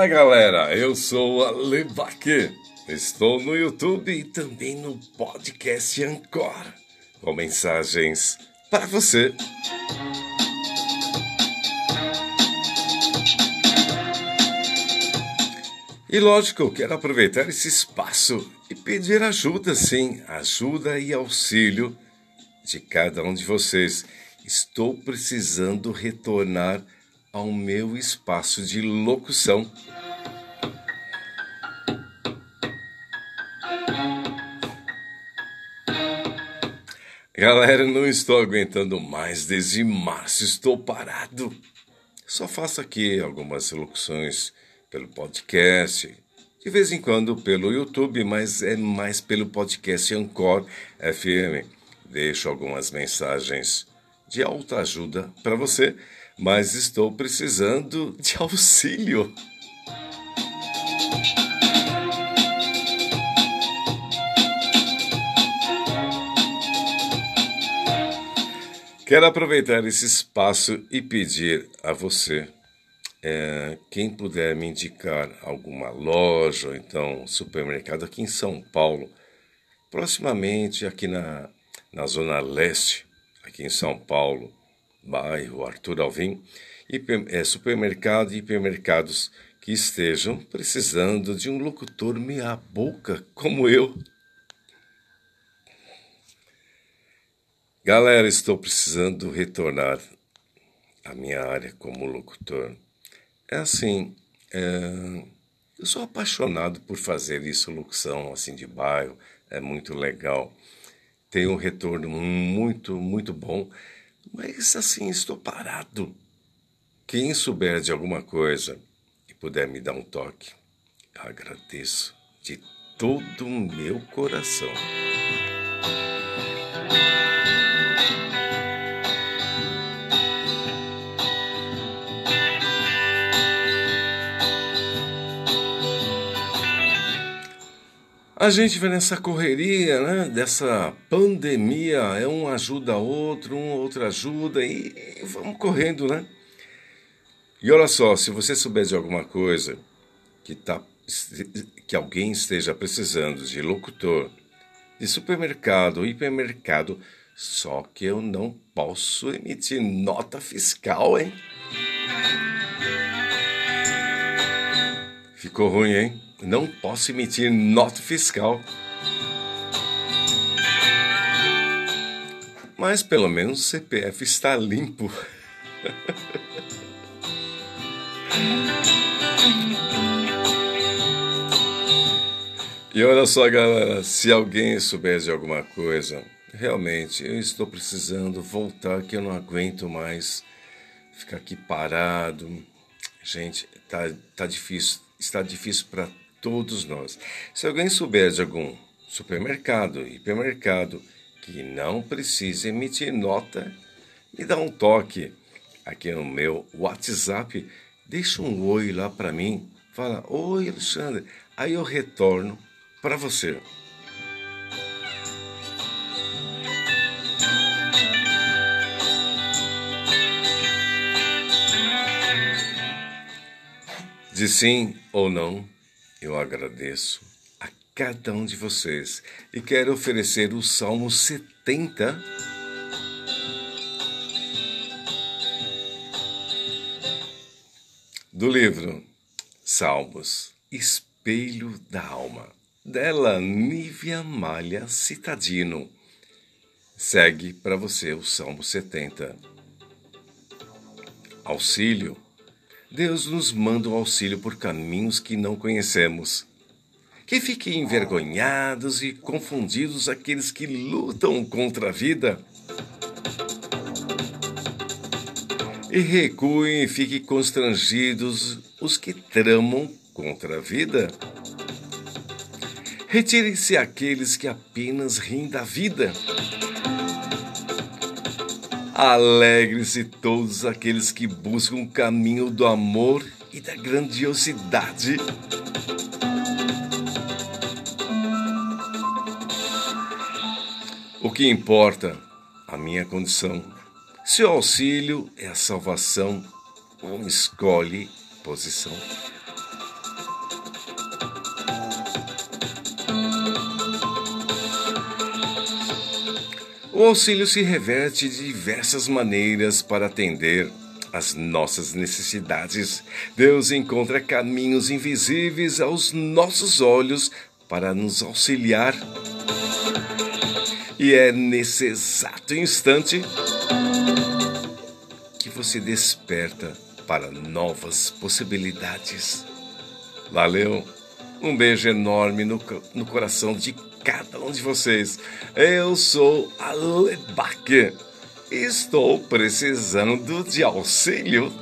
Olá, galera. Eu sou a Levaque. Estou no YouTube e também no podcast Ancor, com mensagens para você. E lógico, quero aproveitar esse espaço e pedir ajuda, sim, ajuda e auxílio de cada um de vocês. Estou precisando retornar ao meu espaço de locução. Galera, não estou aguentando mais. Desde março estou parado. Só faço aqui algumas locuções pelo podcast, de vez em quando pelo YouTube, mas é mais pelo podcast Ancor FM. Deixo algumas mensagens de alta ajuda para você, mas estou precisando de auxílio. Quero aproveitar esse espaço e pedir a você, é, quem puder me indicar alguma loja ou então supermercado aqui em São Paulo, proximamente aqui na, na Zona Leste, aqui em São Paulo, bairro Arthur Alvim, é, supermercado e hipermercados que estejam precisando de um locutor meia boca como eu. Galera, estou precisando retornar à minha área como locutor. É assim, é... eu sou apaixonado por fazer isso, locução assim de bairro, é muito legal. Tem um retorno muito, muito bom, mas assim, estou parado. Quem souber de alguma coisa e puder me dar um toque, agradeço de todo o meu coração. A gente vê nessa correria, né? Dessa pandemia, é um ajuda outro, um outro ajuda e, e vamos correndo, né? E olha só, se você souber de alguma coisa que, tá, que alguém esteja precisando de locutor, de supermercado, hipermercado, só que eu não posso emitir nota fiscal, hein? Ficou ruim, hein? Não posso emitir nota fiscal. Mas pelo menos o CPF está limpo. e olha só, galera, se alguém souber de alguma coisa, realmente eu estou precisando voltar, que eu não aguento mais ficar aqui parado. Gente, tá, tá difícil, está difícil para todos nós. Se alguém souber de algum supermercado, hipermercado, que não precisa emitir nota, me dá um toque aqui no meu WhatsApp, deixa um oi lá para mim, fala: "Oi, Alexandre". Aí eu retorno para você. De sim ou não, eu agradeço a cada um de vocês e quero oferecer o Salmo 70. Do livro Salmos, Espelho da Alma, dela Nívia Malha Citadino. Segue para você o Salmo 70. Auxílio Deus nos manda um auxílio por caminhos que não conhecemos. Que fiquem envergonhados e confundidos aqueles que lutam contra a vida. E recuem e fiquem constrangidos os que tramam contra a vida. Retirem-se aqueles que apenas riem da vida. Alegre-se todos aqueles que buscam o caminho do amor e da grandiosidade. O que importa, a minha condição. Se o auxílio é a salvação, um escolhe posição. O auxílio se reverte de diversas maneiras para atender às nossas necessidades. Deus encontra caminhos invisíveis aos nossos olhos para nos auxiliar. E é nesse exato instante que você desperta para novas possibilidades. Valeu! Um beijo enorme no, no coração de um de vocês. Eu sou Alebaque. Estou precisando de auxílio